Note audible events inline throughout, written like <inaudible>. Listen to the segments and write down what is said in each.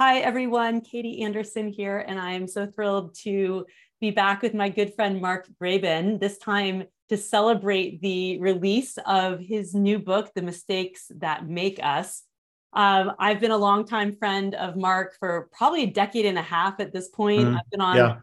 Hi, everyone. Katie Anderson here, and I am so thrilled to be back with my good friend Mark Graban, this time to celebrate the release of his new book, The Mistakes That Make Us. Um, I've been a longtime friend of Mark for probably a decade and a half at this point. Mm, I've been on yeah.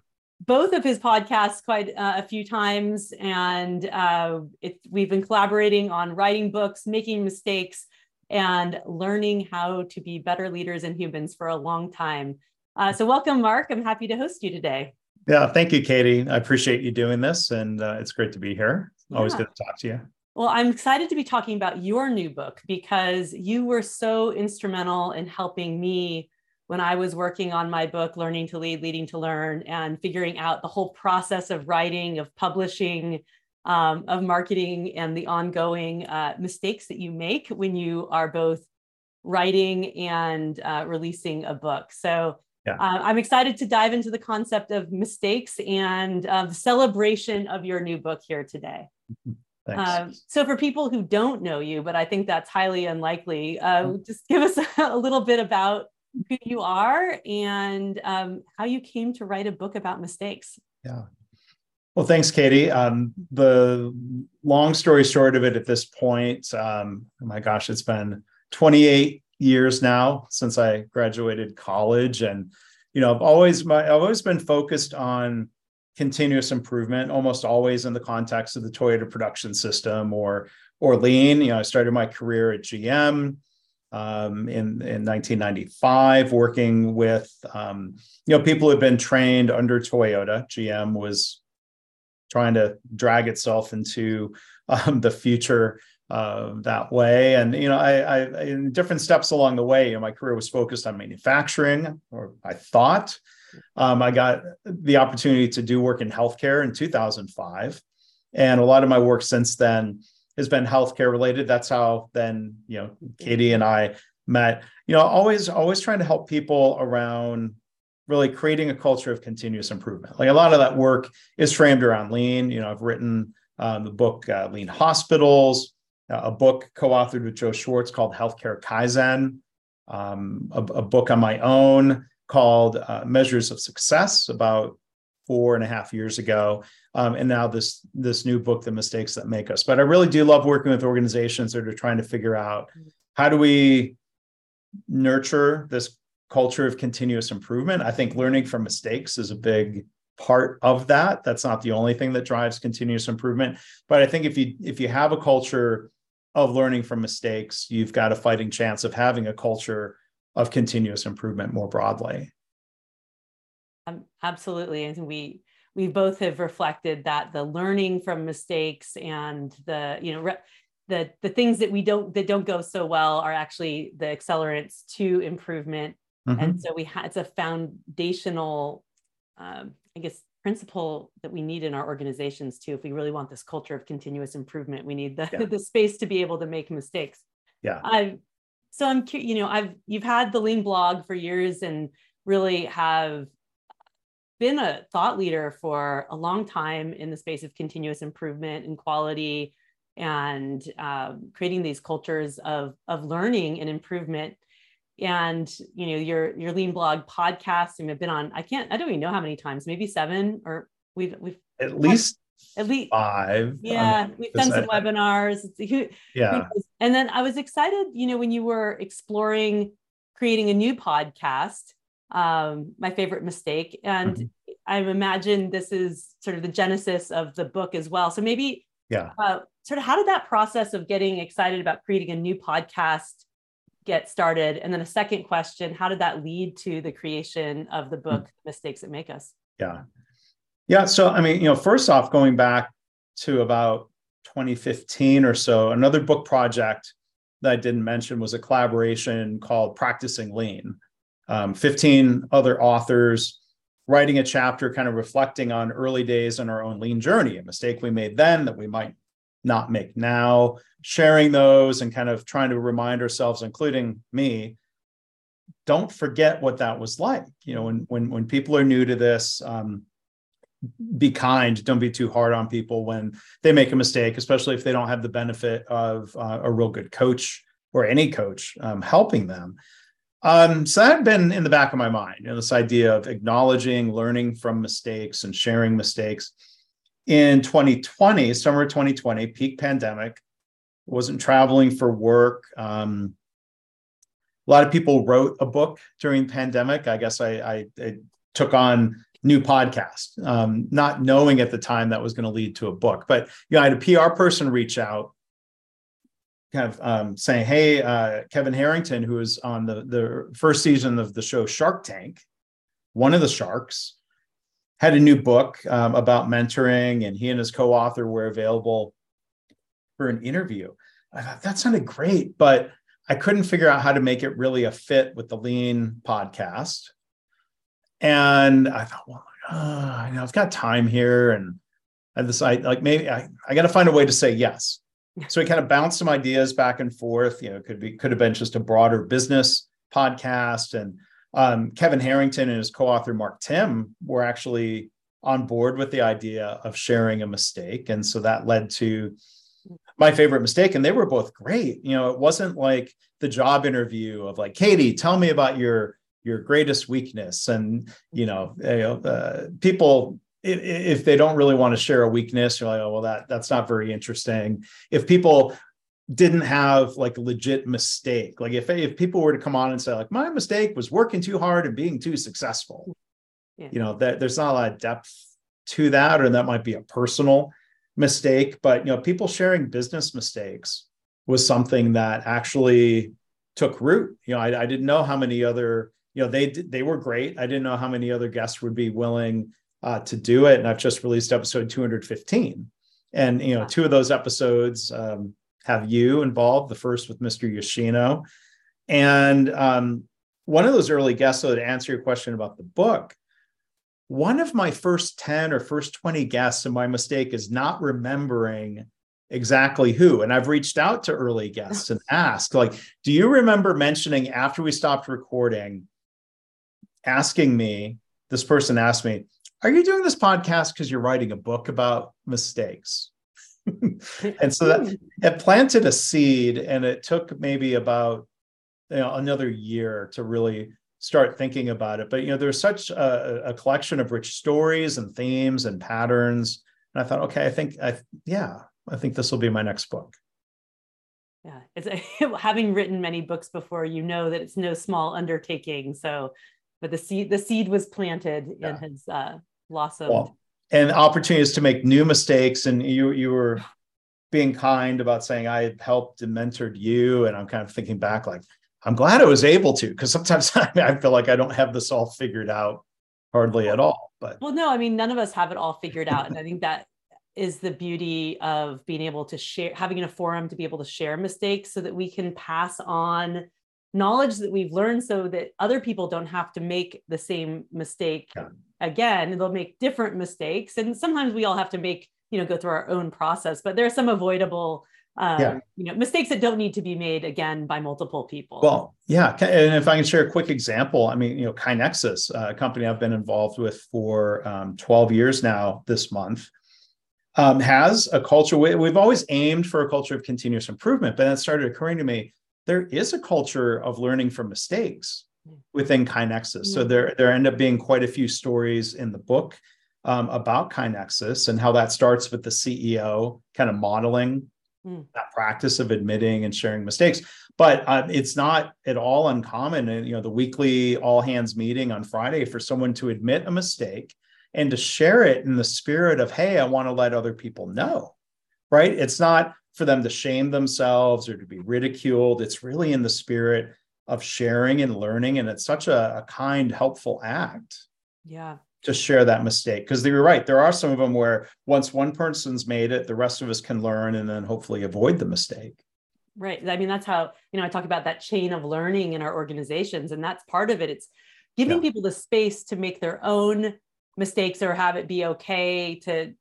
both of his podcasts quite uh, a few times, and uh, it, we've been collaborating on writing books, making mistakes, and learning how to be better leaders and humans for a long time. Uh, so, welcome, Mark. I'm happy to host you today. Yeah, thank you, Katie. I appreciate you doing this, and uh, it's great to be here. Always yeah. good to talk to you. Well, I'm excited to be talking about your new book because you were so instrumental in helping me when I was working on my book, Learning to Lead, Leading to Learn, and figuring out the whole process of writing, of publishing, um, of marketing and the ongoing uh, mistakes that you make when you are both writing and uh, releasing a book. So yeah. uh, I'm excited to dive into the concept of mistakes and uh, the celebration of your new book here today. Uh, so for people who don't know you, but I think that's highly unlikely, uh, mm-hmm. just give us a, <laughs> a, little bit about who you are and um, how you came to write a book about mistakes. Yeah. Well, thanks, Katie. Um, the long story short of it at this point, um, oh my gosh, it's been 28 years now since I graduated college, and you know, I've always my, I've always been focused on continuous improvement, almost always in the context of the Toyota production system or or lean. You know, I started my career at GM um, in in 1995, working with um, you know people who had been trained under Toyota. GM was trying to drag itself into um, the future uh, that way. And you know, I, I in different steps along the way, you know, my career was focused on manufacturing, or I thought. Um, I got the opportunity to do work in healthcare in 2005, and a lot of my work since then has been healthcare related. That's how then you know Katie and I met. You know, always always trying to help people around really creating a culture of continuous improvement. Like a lot of that work is framed around lean. You know, I've written um, the book uh, Lean Hospitals, uh, a book co-authored with Joe Swartz called Healthcare Kaizen, um, a, a, book on my own called uh, Measures of Success about four and a half years ago, um, and now this this new book, The Mistakes That Make Us. But I really do love working with organizations that are trying to figure out how do we nurture this culture of continuous improvement. I think learning from mistakes is a big part of that. That's not the only thing that drives continuous improvement, but I think if you if you have a culture of learning from mistakes, you've got a fighting chance of having a culture of continuous improvement more broadly. Um, absolutely, and we we both have reflected that the learning from mistakes and the you know re- the the things that we don't that don't go so well are actually the accelerants to improvement Mm-hmm. And so we had it's a foundational, um, I guess, principle that we need in our organizations too. If we really want this culture of continuous improvement, we need the, yeah. <laughs> the space to be able to make mistakes. Yeah. I, so I'm, curious, you know, I've you've had the Lean blog for years and really have been a thought leader for a long time in the space of continuous improvement and quality and um, creating these cultures of of learning and improvement and you know your your lean blog podcast and have been on i can't i don't even know how many times maybe seven or we've we've at least at least five yeah we've done some I, webinars yeah. and then i was excited you know when you were exploring creating a new podcast um my favorite mistake and mm-hmm. i imagine this is sort of the genesis of the book as well. So maybe yeah. uh, sort of how did that process of getting excited about creating a new podcast get started? And then a second question, how did that lead to the creation of the book, mm-hmm. Mistakes That Make Us? Yeah. Yeah. So, I mean, you know, first off, going back to about 2015 or so, another book project that I didn't mention was a collaboration called Practicing Lean. Um, 15 other authors writing a chapter kind of reflecting on early days in our own lean journey, a mistake we made then that we might not make now, sharing those and kind of trying to remind ourselves, including me, don't forget what that was like. You know, when when when people are new to this, um, be kind. Don't be too hard on people when they make a mistake, especially if they don't have the benefit of uh, a real good coach or any coach um, helping them. Um, so that had been in the back of my mind, you know, this idea of acknowledging, learning from mistakes and sharing mistakes. In 2020, summer 2020, peak pandemic, wasn't traveling for work. Um, a lot of people wrote a book during pandemic. I guess I, I, I took on new podcast, um, not knowing at the time that was going to lead to a book. But you know, I had a PR person reach out, kind of um, saying, "Hey, uh, Kevin Harrington, who was on the the first season of the show Shark Tank, one of the sharks." Had a new book um, about mentoring, and he and his co-author were available for an interview. I thought that sounded great, but I couldn't figure out how to make it really a fit with the Lean podcast. And I thought, well, uh, you know, I've got time here, and I decided like maybe I, I got to find a way to say yes. So we kind of bounced some ideas back and forth. You know, could be could have been just a broader business podcast, and um, Kevin Harrington and his co-author Mark Timm were actually on board with the idea of sharing a mistake, and so that led to my favorite mistake and they were both great. You know it wasn't like the job interview of like katie tell me about your your greatest weakness. And you know, know uh, people if they don't really want to share a weakness you're like oh well that that's not very interesting. If people didn't have like a legit mistake like if if people were to come on and say like my mistake was working too hard and being too successful yeah. you know that there's not a lot of depth to that or that might be a personal mistake, but you know, people sharing business mistakes was something that actually took root. You know, I, I didn't know how many other, you know, they they were great. I didn't know how many other guests would be willing uh, to do it. And I've just released episode 215, and you know, two of those episodes um, have you involved. The first with Mr. Yoshino, and um, one of those early guests. So to answer your question about the book, one of my first 10 or first 20 guests, and my mistake is not remembering exactly who. And I've reached out to early guests and asked, like, do you remember mentioning after we stopped recording, asking me, this person asked me, are you doing this podcast because you're writing a book about mistakes? <laughs> and so that it planted a seed and it took maybe about you know, another year to really start thinking about it. But you know, there's such a, a, collection of rich stories and themes and patterns. And I thought, okay, I think, I yeah, I think this will be my next book. Yeah, it's <laughs> having written many books before, you know that it's no small undertaking. So, but the seed, the seed was planted yeah. and has uh, blossomed. Well, and opportunities to make new mistakes. And you, you were being kind about saying I helped and mentored you. And I'm kind of thinking back, like, I'm glad I was able to because sometimes <laughs> I feel like I don't have this all figured out hardly at all. But well, no, I mean, none of us have it all figured out. and I think that is the beauty of being able to share, having a forum to be able to share mistakes so that we can pass on knowledge that we've learned so that other people don't have to make the same mistake yeah. Again. They'll make different mistakes. And sometimes we all have to make, you know, go through our own process, but there are some avoidable um, yeah. you know mistakes that don't need to be made again by multiple people well yeah and if i can share a quick example i mean you know KaiNexus a company i've been involved with for um, 12 years now this month um, has a culture we've always aimed for a culture of continuous improvement but it started occurring to me there is a culture of learning from mistakes within mm-hmm. so there there end up being quite a few stories in the book um, about KaiNexus and how that starts with the ceo kind of modeling mm. that practice of admitting and sharing mistakes. But uh, it's not at all uncommon. And you know, the weekly all hands meeting on Friday for someone to admit a mistake and to share it in the spirit of, "Hey, I want to let other people know." Right? It's not for them to shame themselves or to be ridiculed. It's really in the spirit of sharing and learning, and it's such a, a kind, helpful act. Yeah. to share that mistake. Because you're right there are some of them where once one person's made it the rest of us can learn and then hopefully avoid the mistake. Right. I mean that's how you know i talk about that chain of learning in our organizations and that's part of it. It's giving yeah. people the space to make their own mistakes or have it be okay to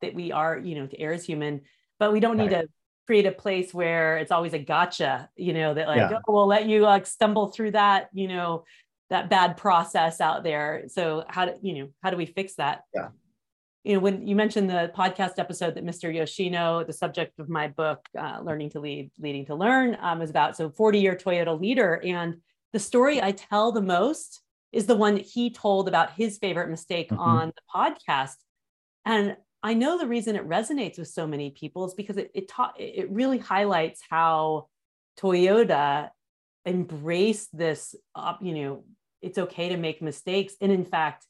that we are you know to err as human but we don't need to create a place where it's always a gotcha you know that like yeah. oh we'll let you like stumble through that you know that bad process out there so how do you know how do we fix that yeah you know when you mentioned the podcast episode that mr yoshino the subject of my book uh, learning to lead leading to learn um, is about so 40 year toyota leader and the story I tell the most is the one that he told about his favorite mistake mm-hmm. on the podcast. And I know the reason it resonates with so many people is because it it, ta- it really highlights how Toyota embraced this, uh, you know, it's okay to make mistakes. And in fact,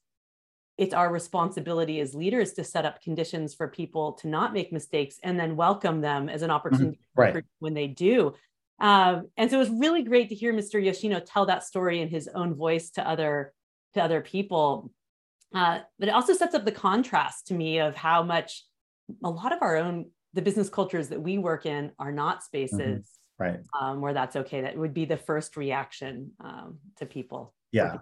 it's our responsibility as leaders to set up conditions for people to not make mistakes and then welcome them as an mm-hmm. opportunity mm-hmm. right. when they do. Um, and so it was really great to hear Mr. Yoshino tell that story in his own voice to other to other people. Uh, but it also sets up the contrast to me of how much a lot of our own the business cultures that we work in are not spaces mm-hmm. right um, where that's okay. That would be the first reaction um, to people. Yeah.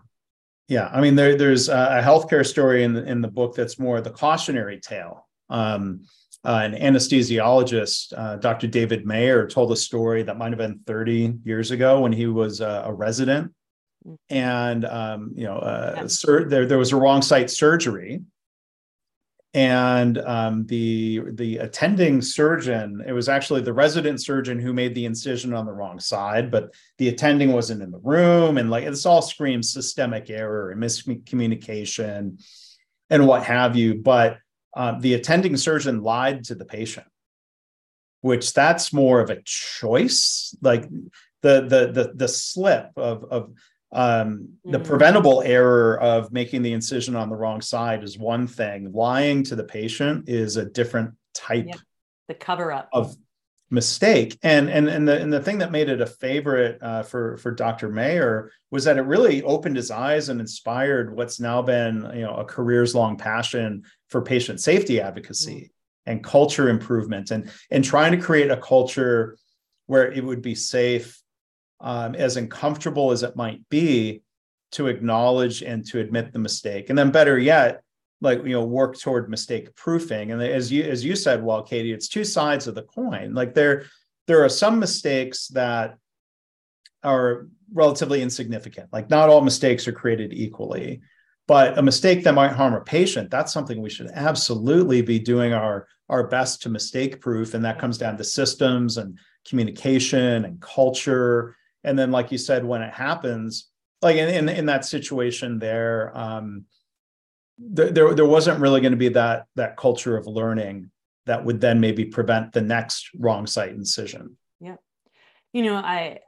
Yeah, I mean, there, there's a healthcare story in the, in the book that's more the cautionary tale. Um, uh, an anesthesiologist, uh, Dr. David Mayer, told a story that might have been 30 years ago when he was uh, a resident, and um, you know, uh, sur- there there was a wrong site surgery, and um, the the attending surgeon it was actually the resident surgeon who made the incision on the wrong side but the attending wasn't in the room. And like this all screams systemic error and miscommunication and what have you. But uh, the attending surgeon lied to the patient which that's more of a choice. Like the the the, the slip of of um, the mm-hmm. preventable error of making the incision on the wrong side is one thing lying to the patient is a different type yeah. the cover up of mistake and and and the and the thing that made it a favorite uh, for for Dr. Mayer was that it really opened his eyes and inspired what's now been you know a careers long passion for patient safety advocacy mm-hmm. and culture improvement and and trying to create a culture where it would be safe um, as uncomfortable as it might be to acknowledge and to admit the mistake. And then better yet like you know work toward mistake proofing. And as you as you said well katie it's two sides of the coin. Like there there are some mistakes that are relatively insignificant. Like not all mistakes are created equally. But a mistake that might harm a patient that's something we should absolutely be doing our our best to mistake proof. And that comes down to systems and communication and culture and then like you said when it happens like in in, in that situation there um there, there there wasn't really going to be that that culture of learning that would then maybe prevent the next wrong site incision yeah you know i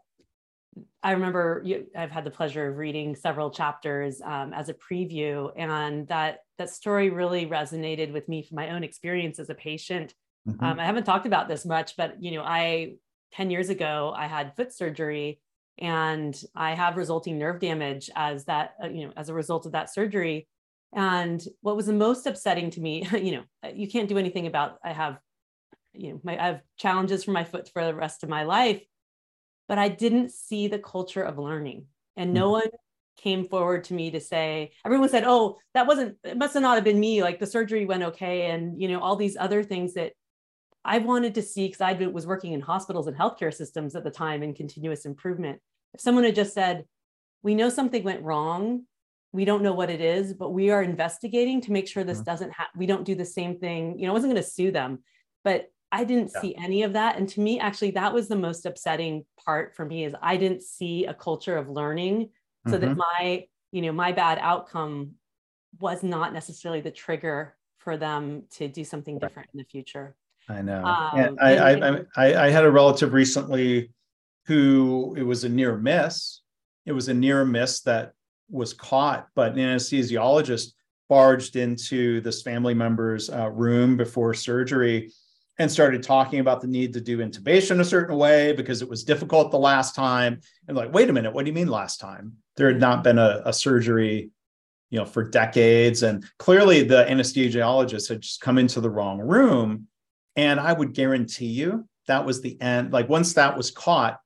I remember you, I've had the pleasure of reading several chapters um, as a preview, and that that story really resonated with me from my own experience as a patient. Mm-hmm. Um, I haven't talked about this much, but you know, I ten years ago I had foot surgery, and I have resulting nerve damage as that, uh, you know, as a result of that surgery. And what was the most upsetting to me, <laughs> you know, uh, you can't do anything about, I have, you know, my, I have challenges for my foot for the rest of my life, but I didn't see the culture of learning. And no mm-hmm. one came forward to me to say, everyone said, oh, that wasn't, it must have not have been me. Like the surgery went okay. And, you know, all these other things that I wanted to see because I was working in hospitals and healthcare systems at the time in continuous improvement. If someone had just said, we know something went wrong, we don't know what it is, but we are investigating to make sure this mm-hmm. doesn't happen. We don't do the same thing. You know, I wasn't going to sue them, but I didn't yeah. see any of that. And to me, actually, that was the most upsetting part for me is I didn't see a culture of learning so mm-hmm. that my, you know, my bad outcome was not necessarily the trigger for them to do something different in the future. I know. Um, and I, and, I, I, I had a relative recently who it was a near miss. It was a near miss that was caught, but an anesthesiologist barged into this family member's uh, room before surgery and started talking about the need to do intubation a certain way because it was difficult the last time. And like, wait a minute, what do you mean last time? There had not been a, a surgery, you know, for decades, and clearly the anesthesiologist had just come into the wrong room. And I would guarantee you that was the end. Like once that was caught,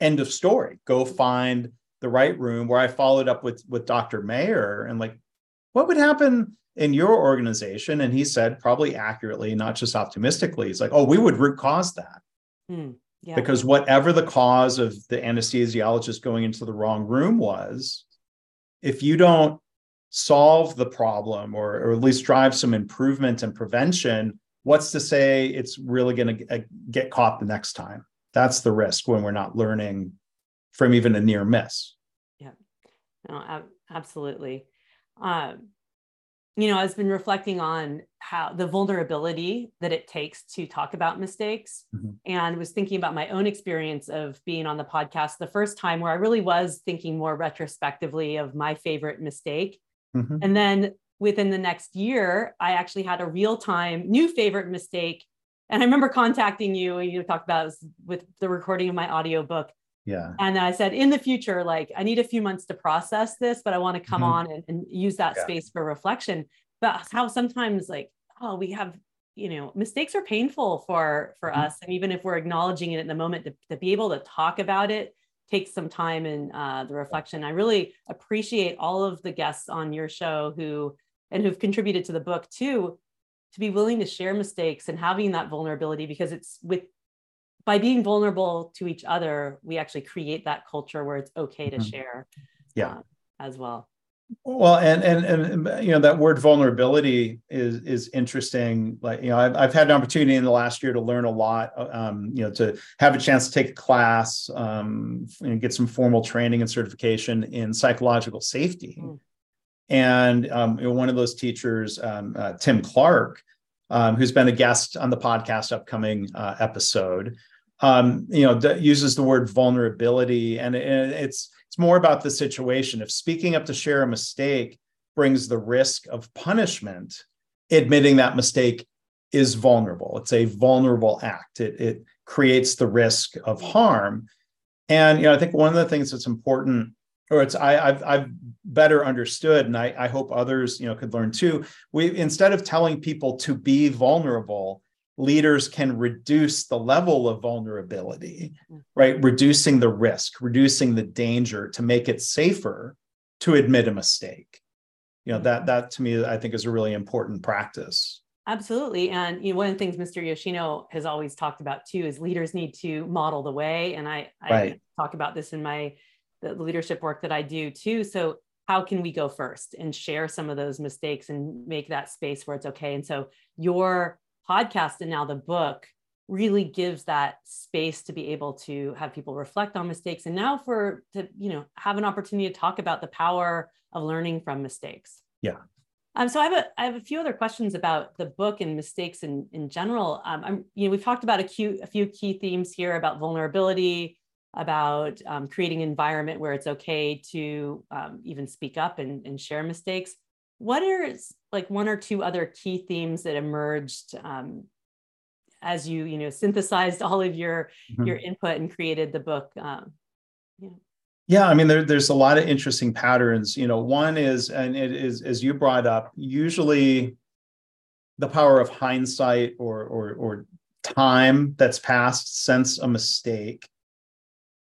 end of story. Go find the right room. Where I followed up with with Dr. Mayer and like, what would happen in your organization? And he said, probably accurately, not just optimistically, he's like, oh, we would root cause that. Hmm, yeah. Because whatever the cause of the anesthesiologist going into the wrong room was, if you don't solve the problem or, or at least drive some improvement and prevention, what's to say it's really going to uh, get caught the next time? That's the risk when we're not learning from even a near miss. Yeah, no, absolutely. Um, you know, I've been reflecting on how the vulnerability that it takes to talk about mistakes mm-hmm. and was thinking about my own experience of being on the podcast the first time where I really was thinking more retrospectively of my favorite mistake. Mm-hmm. And then within the next year, I actually had a real time new favorite mistake. And I remember contacting you and you talked about with the recording of my audiobook yeah and i said in the future like i need a few months to process this but i want to come mm-hmm. on and, and, use that yeah. space for reflection but how sometimes like oh we have you know mistakes are painful for for mm-hmm. us and even if we're acknowledging it in the moment to, to be able to talk about it takes some time and uh, the reflection i really appreciate all of the guests on your show who and who've contributed to the book too to be willing to share mistakes and having that vulnerability because it's with by being vulnerable to each other, we actually create that culture where it's okay to mm-hmm. share. Yeah. Uh, as well. Well, and and and you know that word vulnerability is is interesting. Like you know, I've I've had an opportunity in the last year to learn a lot. Um, you know, to have a chance to take a class, um, and get some formal training and certification in psychological safety. Mm. And um, one of those teachers, um, uh, Tim Clark, um, who's been a guest on the podcast upcoming uh, episode, um, you know, d- uses the word vulnerability, and, and it's it's more about the situation. If speaking up to share a mistake brings the risk of punishment, admitting that mistake is vulnerable. It's a vulnerable act. It, it creates the risk of harm. And you know, I think one of the things that's important, or it's I, have I've better understood, and I, I hope others you know could learn too. We instead of telling people to be vulnerable, leaders can reduce the level of vulnerability, mm-hmm. right? Reducing the risk, reducing the danger to make it safer to admit a mistake. You know, that that to me, I think is a really important practice. Absolutely. And you know, one of the things Mr. Yoshino has always talked about too is leaders need to model the way. And I, I right. talk about this in my the leadership work that I do too. So how can we go first and share some of those mistakes and make that space where it's okay? And so your podcast and now the book really gives that space to be able to have people reflect on mistakes and now for to you know have an opportunity to talk about the power of learning from mistakes yeah um, so I have a I have a few other questions about the book and mistakes in in general. Um, I'm you know we've talked about a, few a few key themes here about vulnerability, about um, creating an environment where it's okay to um, even speak up and, and share mistakes what are like one or two other key themes that emerged um, as you you know synthesized all of your mm-hmm. your input and created the book um, yeah. yeah i mean there, there's a lot of interesting patterns you know one is and it is as you brought up usually the power of hindsight or or, or time that's passed since a mistake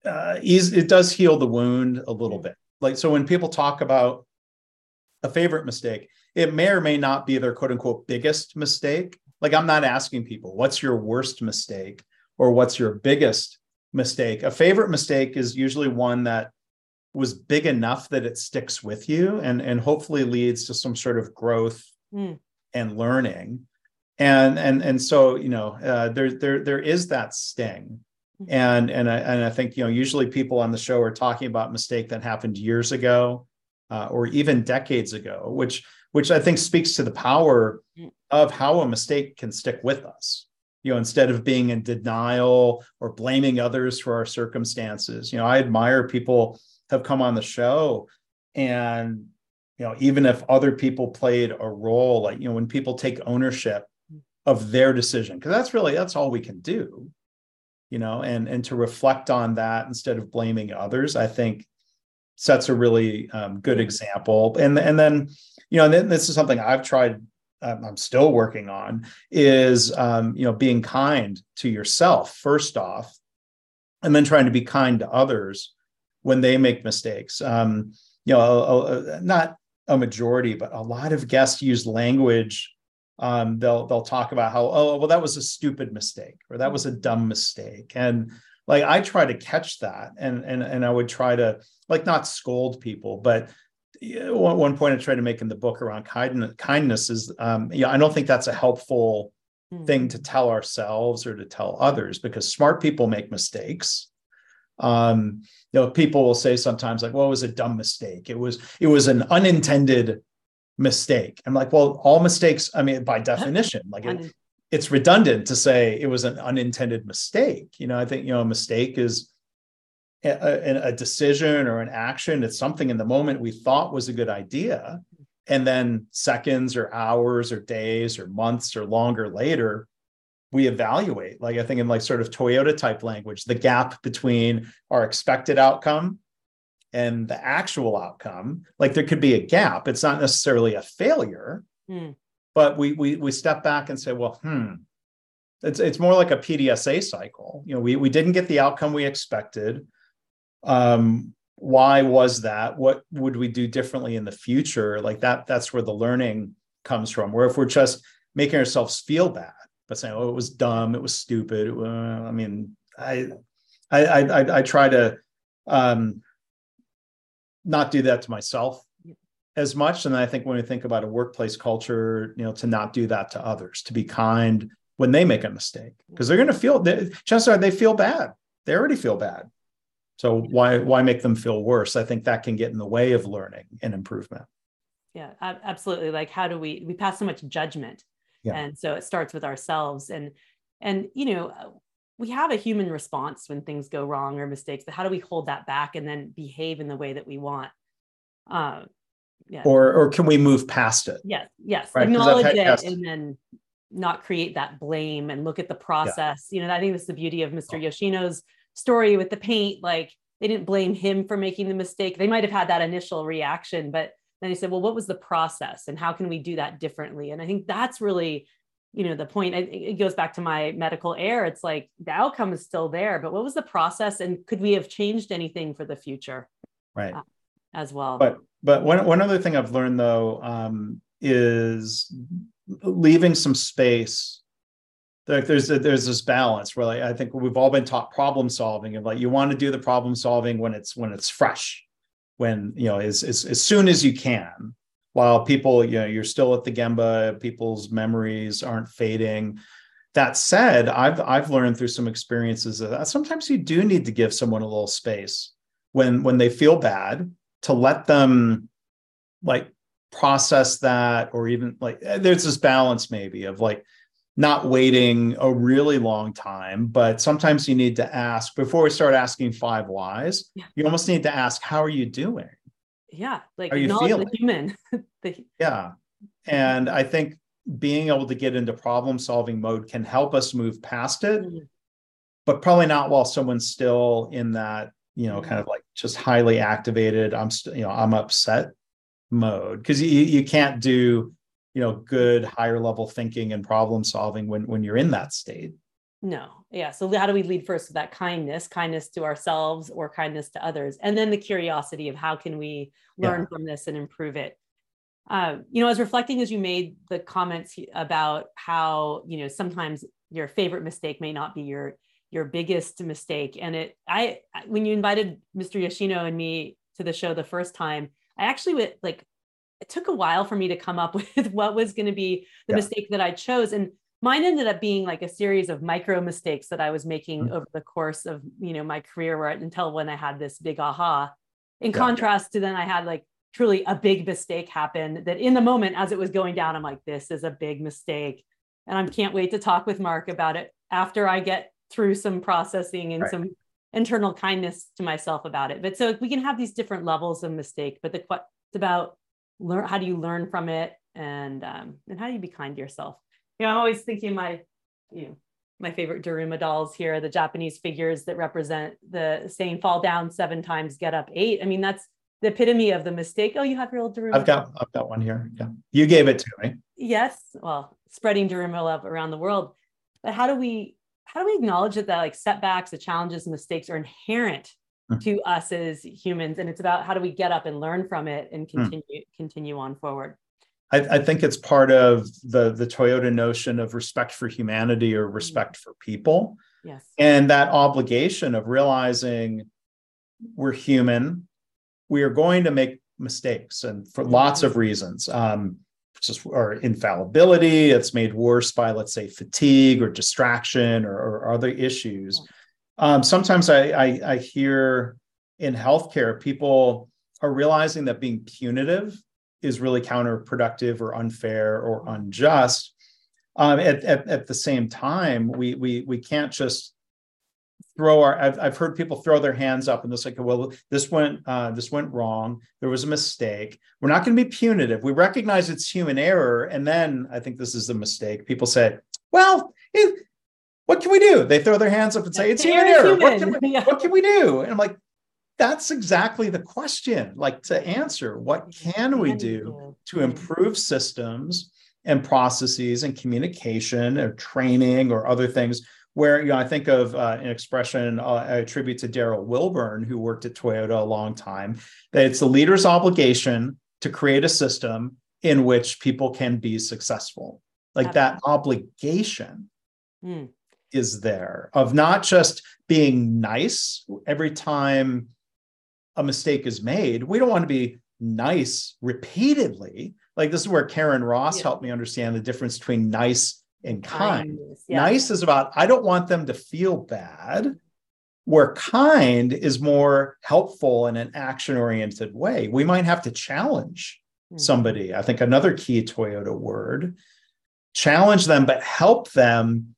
uh, is it does heal the wound a little bit like so when people talk about a favorite mistake. It may or may not be their quote unquote biggest mistake. Like I'm not asking people, what's your worst mistake or what's your biggest mistake? A favorite mistake is usually one that was big enough that it sticks with you and, and hopefully leads to some sort of growth mm. and learning. And and and so you know uh, there there there is that sting. And and I and I think you know usually people on the show are talking about mistake that happened years ago, uh, or even decades ago, which which I think speaks to the power mm. of how a mistake can stick with us. You know, instead of being in denial or blaming others for our circumstances. You know, I admire people have come on the show and you know even if other people played a role like you know when people take ownership of their decision because that's really that's all we can do you know and and to reflect on that instead of blaming others i think sets a really um, good example. And and then you know, and then this is something I've tried. Um, I'm still working on is um, you know being kind to yourself first off, and then trying to be kind to others when they make mistakes. Um, you know, a, a, not a majority, but a lot of guests use language. Um, they'll they'll talk about how oh well that was a stupid mistake or that was a dumb mistake, and like I try to catch that and and and I would try to like not scold people, but one, one point I try to make in the book around kindness, kindness is um, yeah, I don't think that's a helpful mm. thing to tell ourselves or to tell others because smart people make mistakes. Um, you know, people will say sometimes like, "Well, it was a dumb mistake. It was it was an unintended mistake." I'm like, "Well, all mistakes. I mean, by definition, like it, it's redundant to say it was an unintended mistake. You know, I think you know a mistake is." A, a, decision or an action it's something in the moment we thought was a good idea and then seconds or hours or days or months or longer later we evaluate like i think in like sort of toyota type language the gap between our expected outcome and the actual outcome like there could be a gap. It's not necessarily a failure mm. but we, we we step back and say well hmm it's it's more like a pdsa cycle. You know we we didn't get the outcome we expected. Um why was that? What would we do differently in the future? Like that that's where the learning comes from. Where if we're just making ourselves feel bad but saying oh it was dumb it was stupid uh, i mean I, I i i try to um not do that to myself as much and i think when we think about a workplace culture you know to not do that to others to be kind when they make a mistake because they're going to feel chances are they feel bad they already feel bad so why why make them feel worse? I think that can get in the way of learning and improvement. Yeah, absolutely. Like how do we we pass so much judgment, yeah. and so it starts with ourselves and and you know we have a human response when things go wrong or mistakes but how do we hold that back and then behave in the way that we want uh, yeah. or or can we move past it yes yes right? acknowledge it and then not create that blame and look at the process yeah. you know i think that's the beauty of mr yoshino's story with the paint like they didn't blame him for making the mistake they might have had that initial reaction but then he said well what was the process and how can we do that differently and i think that's really you know the point it goes back to my medical error. It's like the outcome is still there but what was the process and could we have changed anything for the future? Right. Uh, as well. But but one, one other thing i've learned though um, is leaving some space like there's a, there's this balance where like I think we've all been taught problem solving and like you want to do the problem solving when it's when it's fresh, when you know as as, as soon as you can, while people you know you're still at the gemba, people's memories aren't fading. That said, I've I've learned through some experiences that sometimes you do need to give someone a little space when when they feel bad to let them like process that or even like eh, there's this balance maybe of like not waiting a really long time, but sometimes you need to ask before we start asking five whys, yeah. you almost need to ask, how are you doing? Yeah. Like you feeling? the human. <laughs> the... Yeah. And I think being able to get into problem solving mode can help us move past it, mm-hmm. but probably not while someone's still in that, you know, mm-hmm. kind of like just highly activated. I'm, st- you know, I'm upset mode because you, you can't do you know good higher level thinking and problem solving when when you're in that state no yeah so how do we lead first with that kindness kindness to ourselves or kindness to others and then the curiosity of how can we learn yeah. from this and improve it uh, you know as reflecting as you made the comments about how you know sometimes your favorite mistake may not be your your biggest mistake and it i when you invited mr yoshino and me to the show the first time i actually went like it took a while for me to come up <laughs> with what was going to be the yeah. mistake that I chose. And mine ended up being like a series of micro mistakes that I was making mm-hmm. over the course of, you know, my career where until when I had this big aha. In yeah. contrast to then I had like truly a big mistake happen that in the moment as it was going down, I'm like, this is a big mistake. And I can't wait to talk with Mark about it after I get through some processing and right. some internal kindness to myself about it. But so we can have these different levels of mistake, but the it's about learn how do you learn from it and um, and how do you be kind to yourself you know i'm always thinking my you know my favorite Daruma dolls here, the Japanese figures that represent the saying fall down seven times, get up eight. I mean, that's the epitome of the mistake. Oh, you have your old Daruma. I've got I've got one here. Yeah. You gave it to me. Yes. Well, spreading Daruma love around the world. But how do we how do we acknowledge that that like setbacks, the challenges, mistakes are inherent Hmm. to us as humans and it's about how do we get up and learn from it and hmm. continue mm. continue on forward I, I, think it's part of the the toyota notion of respect for humanity or hmm. respect for people. Yes. And that obligation of realizing we're human we are going to make mistakes and for lots of reasons. Um, just or infallibility it's made worse by let's say fatigue or distraction or, or other issues. Um, sometimes I, I, I hear in healthcare people are realizing that being punitive is really counterproductive or unfair or unjust. Um, at, at, at the same time, we we we can't just throw our I've, I've heard people throw their hands up and it's like well this went uh, this went wrong there was a mistake we're not going to be punitive we recognize it's human error and then i think this is the mistake people say well it, what can we do they throw their hands up and say it's human error human. What, can we, <laughs> yeah. what can we do and i'm like that's exactly the question like to answer what can we do to improve systems and processes and communication or training or other things where you know I think of uh, an expression uh, I attribute to Darril Wilburn, who worked at Toyota a long time, that it's the leader's obligation to create a system in which people can be successful. Like that obligation mm. is there of not just being nice every time a mistake is made. We don't want to be nice repeatedly. Like this is where Karyn Ross yeah. helped me understand the difference between nice and kind. Yeah. Nice is about, I don't want them to feel bad, where kind is more helpful in an action oriented way. We might have to challenge mm-hmm. somebody. I think another key Toyota word challenge them, but help them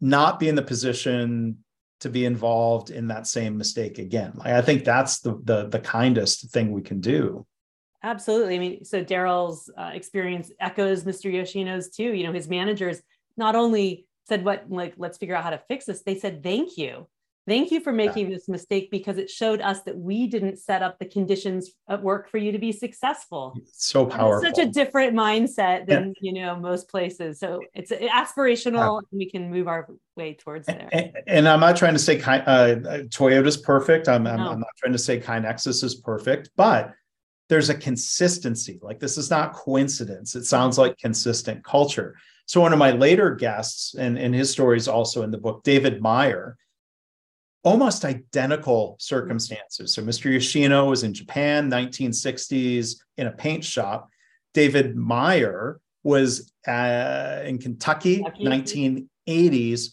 not be in the position to be involved in that same mistake again. Like, I think that's the, the, the kindest thing we can do. Absolutely. I mean, so Darril's uh, experience echoes Mr. Yoshino's too. You know, his managers not only said what like let's figure out how to fix this they said thank you thank you for making yeah. this mistake because it showed us that we didn't set up the conditions at work for you to be successful. So powerful it's such a different mindset than yeah. you know most places. So it's aspirational and we can move our way towards there. and, and i'm not trying to say uh, toyota's perfect. I'm. I'm, I'm not trying to say KaiNexus is perfect but there's a consistency. Like this is not coincidence. It sounds like consistent culture. So one of my later guests, and, and his story is also in the book, David Meier, almost identical circumstances. So Mr. Yoshino was in Japan, 1960s, in a paint shop. David Meier was uh, in Kentucky, Kentucky, 1980s,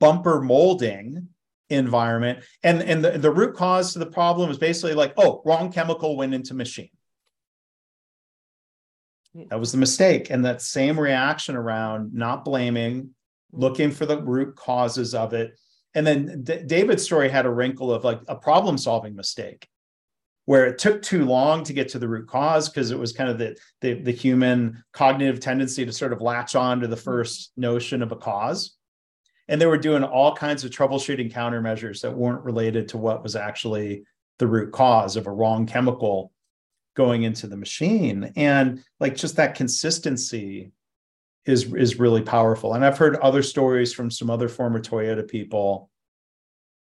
bumper molding environment. And, and the, the root cause to the problem is basically like, oh, wrong chemical went into machine. That was the mistake. And that same reaction around not blaming, looking for the root causes of it. And then D- David's story had a wrinkle of like a problem solving mistake where it took too long to get to the root cause because it was kind of the, the, the human cognitive tendency to sort of latch on to the mm-hmm. first notion of a cause and they were doing all kinds of troubleshooting countermeasures that weren't related to what was actually the root cause of a wrong chemical going into the machine and like just that consistency is is really powerful. And i've heard other stories from some other former toyota people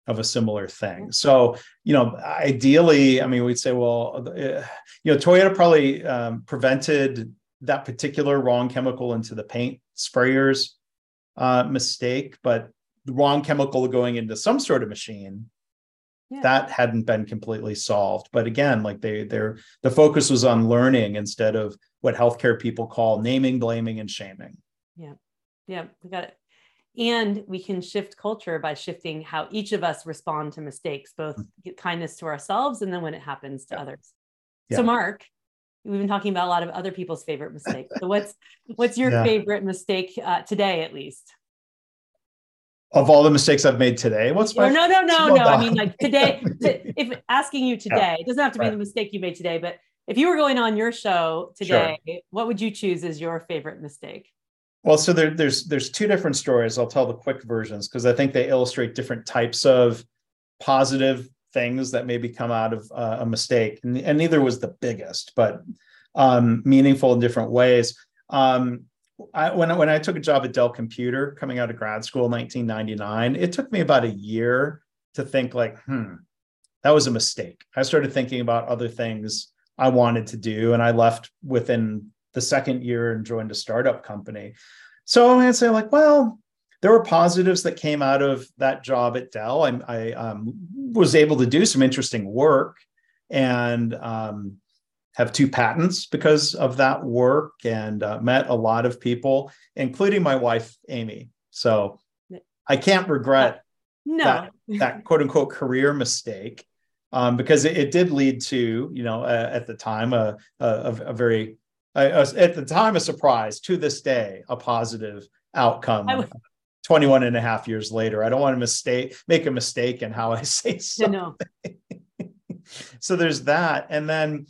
of a similar thing. So you know ideally i mean we'd say well uh, you know toyota probably um, prevented that particular wrong chemical into the paint sprayers uh, mistake but the wrong chemical going into some sort of machine yeah. that hadn't been completely solved. But again like they they're the focus was on learning instead of what healthcare people call naming blaming and shaming yeah yeah we got it and we can shift culture by shifting how each of us respond to mistakes both mm-hmm. kindness to ourselves and then when it happens to yeah. others yeah. so mark we've been talking about a lot of other people's favorite mistakes so what's <laughs> what's your favorite mistake uh, today at least of all the mistakes I've made today. What's my no, no, no, <laughs> no. I mean, like today, <laughs> if asking you today, yeah. it doesn't have to be right. the mistake you made today, but if you were going on your show today, sure. what would you choose as your favorite mistake? Well, so there, there's there's two different stories. I'll tell the quick versions because I think they illustrate different types of positive things that maybe come out of uh, a mistake, and, and neither was the biggest, but um, meaningful in different ways. Um, I, when, when I took a job at Dell Computer coming out of grad school in 1999, it took me about a year to think like, hmm, that was a mistake. I started thinking about other things I wanted to do, and I left within the second year and joined a startup company. So I'm going to say like, well, there were positives that came out of that job at Dell. I, I um, was able to do some interesting work, and um, have two patents because of that work and uh, met a lot of people, including my wife, Amy. So I can't regret no. that, that quote unquote career mistake um, because it, it, did lead to you know uh, at the time a a, a very uh, at the time a surprise to this day a positive outcome would, 21 and a half years later. I don't want to mistake make a mistake in how i <laughs> say something. No. so there's that. And then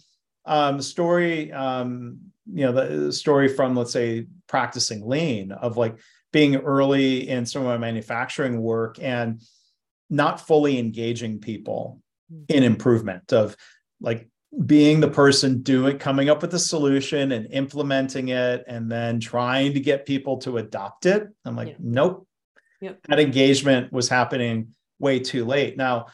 um, story um, you know the story from let's say practicing lean of like being early in some of my manufacturing work and not fully engaging people in improvement of like being the person doing coming up with a solution and implementing it and then trying to get people to adopt it i'm like yeah. nope yep. that engagement was happening way too late now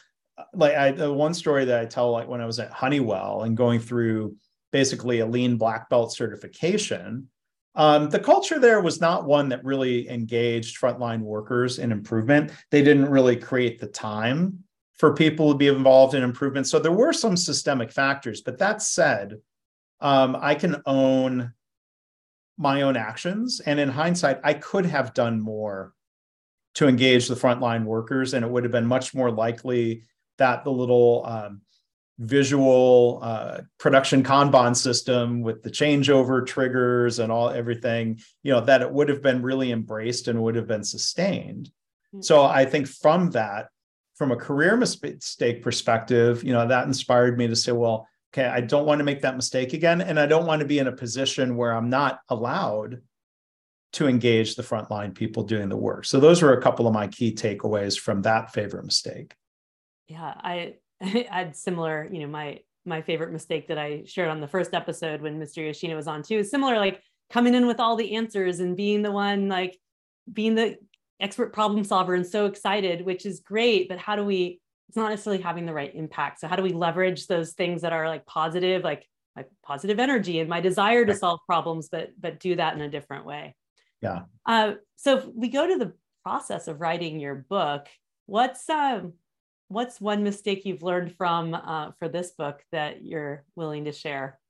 like i the one story that i tell like when i was at honeywell and going through basically a lean black belt certification um, the culture there was not one that really engaged frontline workers in improvement they didn't really create the time for people to be involved in improvement. So there were some systemic factors, but that said, um, I can own my own actions. And in hindsight, I could have done more to engage the frontline workers, and it would have been much more likely that the little um, visual uh, production Kanban system with the changeover triggers and all everything, you know, that it would have been really embraced and would have been sustained. Mm-hmm. So I think from that, from a career mistake perspective, you know, that inspired me to say, well, okay, I don't want to make that mistake again. And I don't want to be in a position where I'm not allowed to engage the frontline people doing the work. So those were a couple of my key takeaways from that favorite mistake. Yeah, I, <laughs> I had similar, you know, my my favorite mistake that I shared on the first episode when Mr. Yoshino was on too is similar, like coming in with all the answers and being the one like being the expert problem solver and so excited, which is great. But how do we, it's not necessarily having the right impact. So how do we leverage those things that are like positive, like my positive energy and my desire to solve problems, but but do that in a different way. Yeah. Uh, so if we go to the process of writing your book, what's um what's one mistake you've learned from uh, for this book that you're willing to share?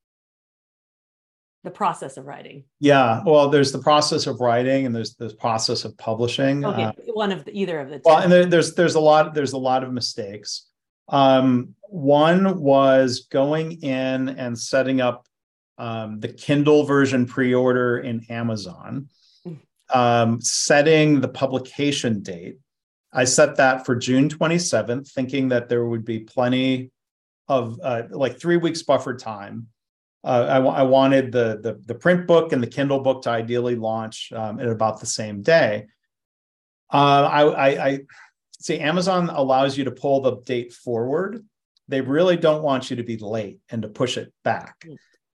The process of writing yeah well there's the process of writing and there's the process of publishing okay uh, one of the, either of the two. well and there, there's there's a lot there's a lot of mistakes um, one was going in and setting up um, the kindle version pre-order in amazon mm. um, setting the publication date i set that for june 27th thinking that there would be plenty of uh, like three weeks buffer time uh, I, I, wanted the, the, the print book and the Kindle book to ideally launch um, at about the same day. Uh, I, I, I, see Amazon allows you to pull the date forward. They really don't want you to be late and to push it back.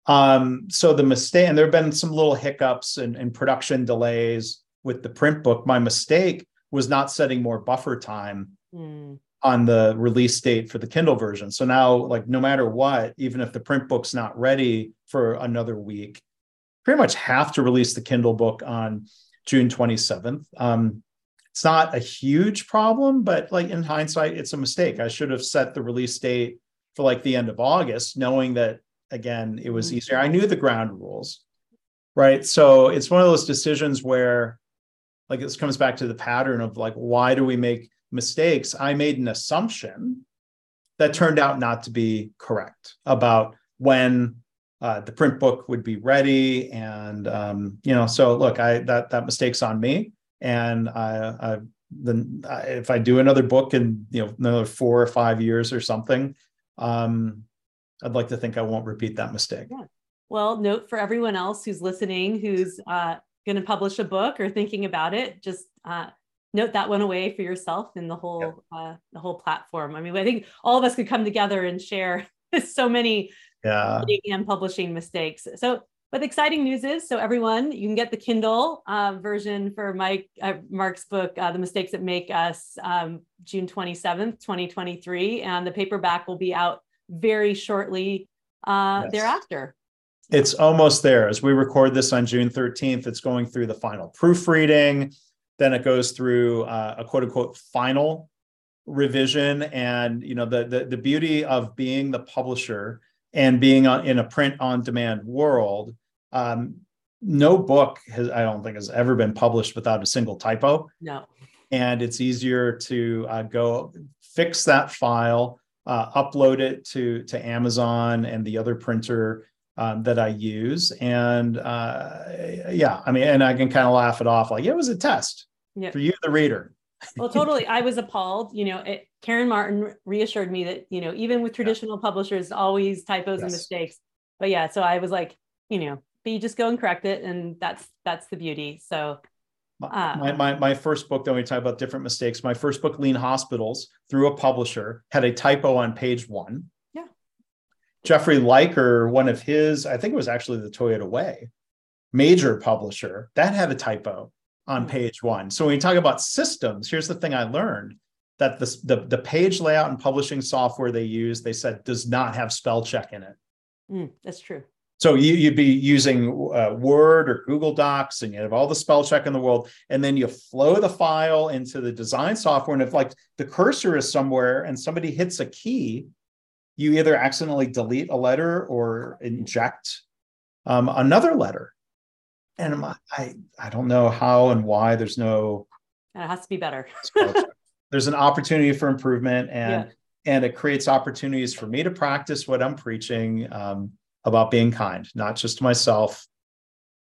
Um, so the mistake, and there have been some little hiccups and, and production delays with the print book. My mistake was not setting more buffer time mm on the release date for the Kindle version. So now, like, no matter what, even if the print book's not ready for another week, pretty much have to release the Kindle book on June 27th. Um, it's not a huge problem, but like in hindsight, it's a mistake. I should have set the release date for like the end of August, knowing that again, it was mm-hmm. easier. I knew the ground rules, right? So it's one of those decisions where, like, this comes back to the pattern of like, why do we make mistakes, I made an assumption that turned out not to be correct about when uh, the print book would be ready. And um, you know, so look, I that that mistake's on me, and I, I then if I do another book in you know another four or five years or something, um, I'd like to think I won't repeat that mistake. Yeah. Well, note for everyone else who's listening, who's uh, going to publish a book or thinking about it, just uh, note that one away for yourself and the whole uh, the whole platform. I mean, I think all of us could come together and share <laughs> so many yeah. and publishing mistakes. So, but the exciting news is, so everyone, you can get the Kindle uh, version for Mike uh, Mark's book, uh, "The Mistakes That Make Us," um, June twenty seventh, twenty twenty three, and the paperback will be out very shortly uh, yes. thereafter. It's almost there. As we record this on June 13th, it's going through the final proofreading then it goes through uh, a quote unquote final revision. And you know the, the the beauty of being the publisher and being on, in a print on demand world. Um, no book has I don't think has ever been published without a single typo. No. and it's easier to uh, go fix that file, uh, upload it to to Amazon and the other printer um, that I use, and uh, yeah, I mean, and I can kind of laugh it off like it was a test yeah. for you, the reader. well, totally. I was appalled. You know, it, Karen Martin reassured me that you know even with traditional yeah. publishers, always typos yes. and mistakes. But yeah, so I was like, you know, but you just go and correct it, and that's that's the beauty. So uh, my, my, my first book, then we talk about different mistakes. My first book, Lean Hospitals, through a publisher, had a typo on page one. Jeffrey Liker, one of his, I think it was actually the Toyota Way, major publisher, that had a typo on mm-hmm. page one. So when you talk about systems, here's the thing I learned that this, the, the page layout and publishing software they use, they said does not have spell check in it. Mm, that's true. So you, would be using uh, Word or Google Docs, and you have all the spell check in the world, and then you flow the file into the design software. And if like the cursor is somewhere and somebody hits a key, you either accidentally delete a letter or inject um, another letter. And I I don't know how and why there's no. And It has to be better. <laughs> there's an opportunity for improvement, and yeah. and it creates opportunities for me to practice what I'm preaching. Um, about being kind, not just to myself,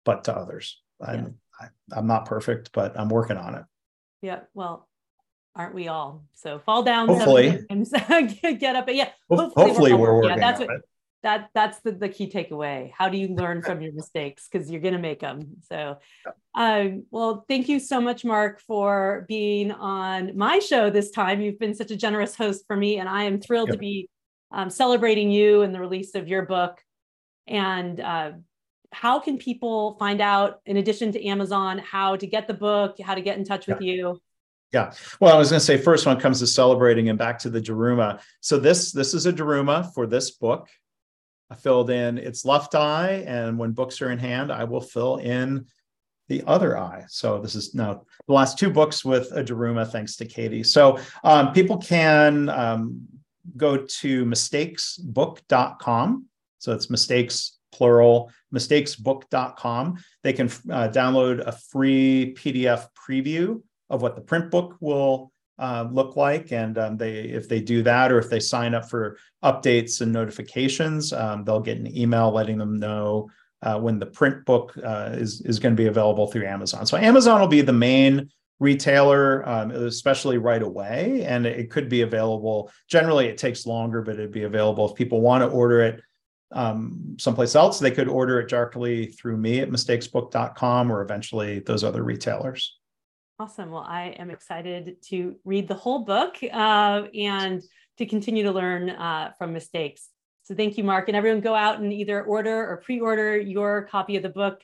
but to others. I'm I, am i am not perfect, but I'm working on it. Yeah, well, aren't we all? So fall down, hopefully, <laughs> get up. But Yeah, hopefully, hopefully we're, we're working. Yeah, that's what. It. That that's the, the key takeaway. How do you learn from your mistakes? Because you're gonna make them. So, um, well, thank you so much, Mark, for being on my show this time. You've been such a generous host for me, and I am thrilled to be um, celebrating you and the release of your book and uh, how can people find out in addition to amazon how to get the book how to get in touch with you yeah well i was going to say first it comes to celebrating and back to the daruma so this this is a daruma for this book i filled in its left eye and when books are in hand i will fill in the other eye. So this is now the last two books with a Daruma, thanks to Katie. So um, people can um, go to mistakesbook.com so it's mistakes, plural, mistakesbook.com. They can uh, download a free PDF preview of what the print book will uh, look like. And um, they, if they do that, or if they sign up for updates and notifications, um, they'll get an email letting them know uh, when the print book uh, is, is going to be available through Amazon. So Amazon will be the main retailer, um, especially right away. And it could be available. Generally, it takes longer, but it'd be available if people want to order it um, someplace else, they could order it directly through me at mistakesbook.com or eventually those other retailers. Awesome. Well, I am excited to read the whole book uh, and to continue to learn uh, from mistakes. So thank you, Mark. And everyone go out and either order or pre order your copy of the book.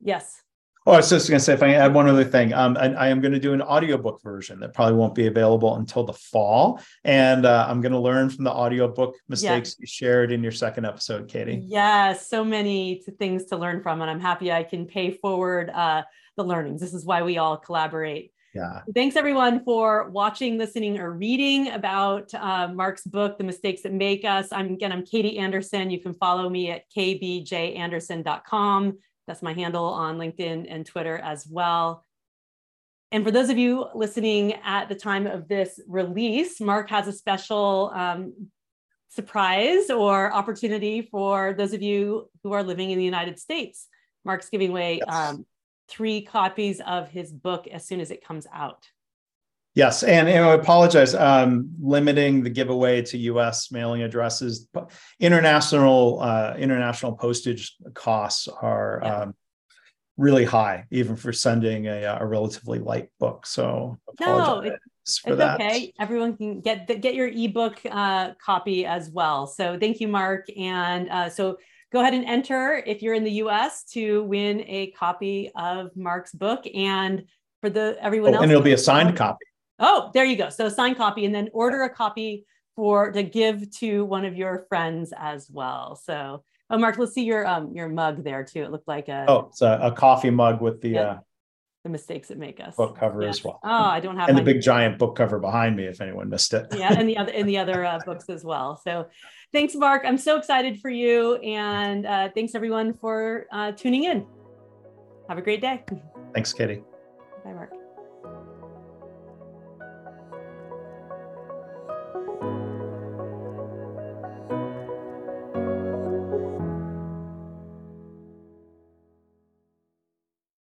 Yes. Oh, I was just going to say, if I add one other thing, um, I, I, am going to do an audiobook version that probably won't be available until the fall. And uh, I'm going to learn from the audiobook mistakes yeah. you shared in your second episode, Katie. Yes, so many things to learn from. And I'm happy I can pay forward uh, the learnings. This is why we all collaborate. Yeah. Thanks everyone for watching, listening, or reading about uh, Mark's book, The Mistakes That Make Us. I'm again, I'm Katie Anderson. You can follow me at kbjanderson.com. That's my handle on LinkedIn and Twitter as well. And for those of you listening at the time of this release, Mark has a special um, surprise or opportunity for those of you who are living in the United States. Mark's giving away yes. um, three copies of his book as soon as it comes out. Yes, and, and I apologize. Um, limiting the giveaway to U.S. mailing addresses, international uh, international postage costs are yeah. um, really high, even for sending a, a relatively light book. So no, it, it's that. okay. Everyone can get the, get your ebook uh, copy as well. So thank you, Mark. And uh, so go ahead and enter if you're in the U.S. to win a copy of Mark's book and. For the everyone oh, else, and it'll be a signed copy. Oh, there you go. So signed copy and then order a copy for to give to one of your friends as well. So, oh, Mark, let's see your um your mug there too. It looked like a oh, it's a, a coffee mug with the uh, the mistakes that make us book cover yes. as well. Oh, I don't have and the big giant book cover behind me if anyone missed it. yeah, and the other <laughs> and the other uh, books as well. So, thanks, Mark. I'm so excited for you, and uh, thanks everyone for uh, tuning in. Have a great day. Thanks, Katie. Bye, Mark.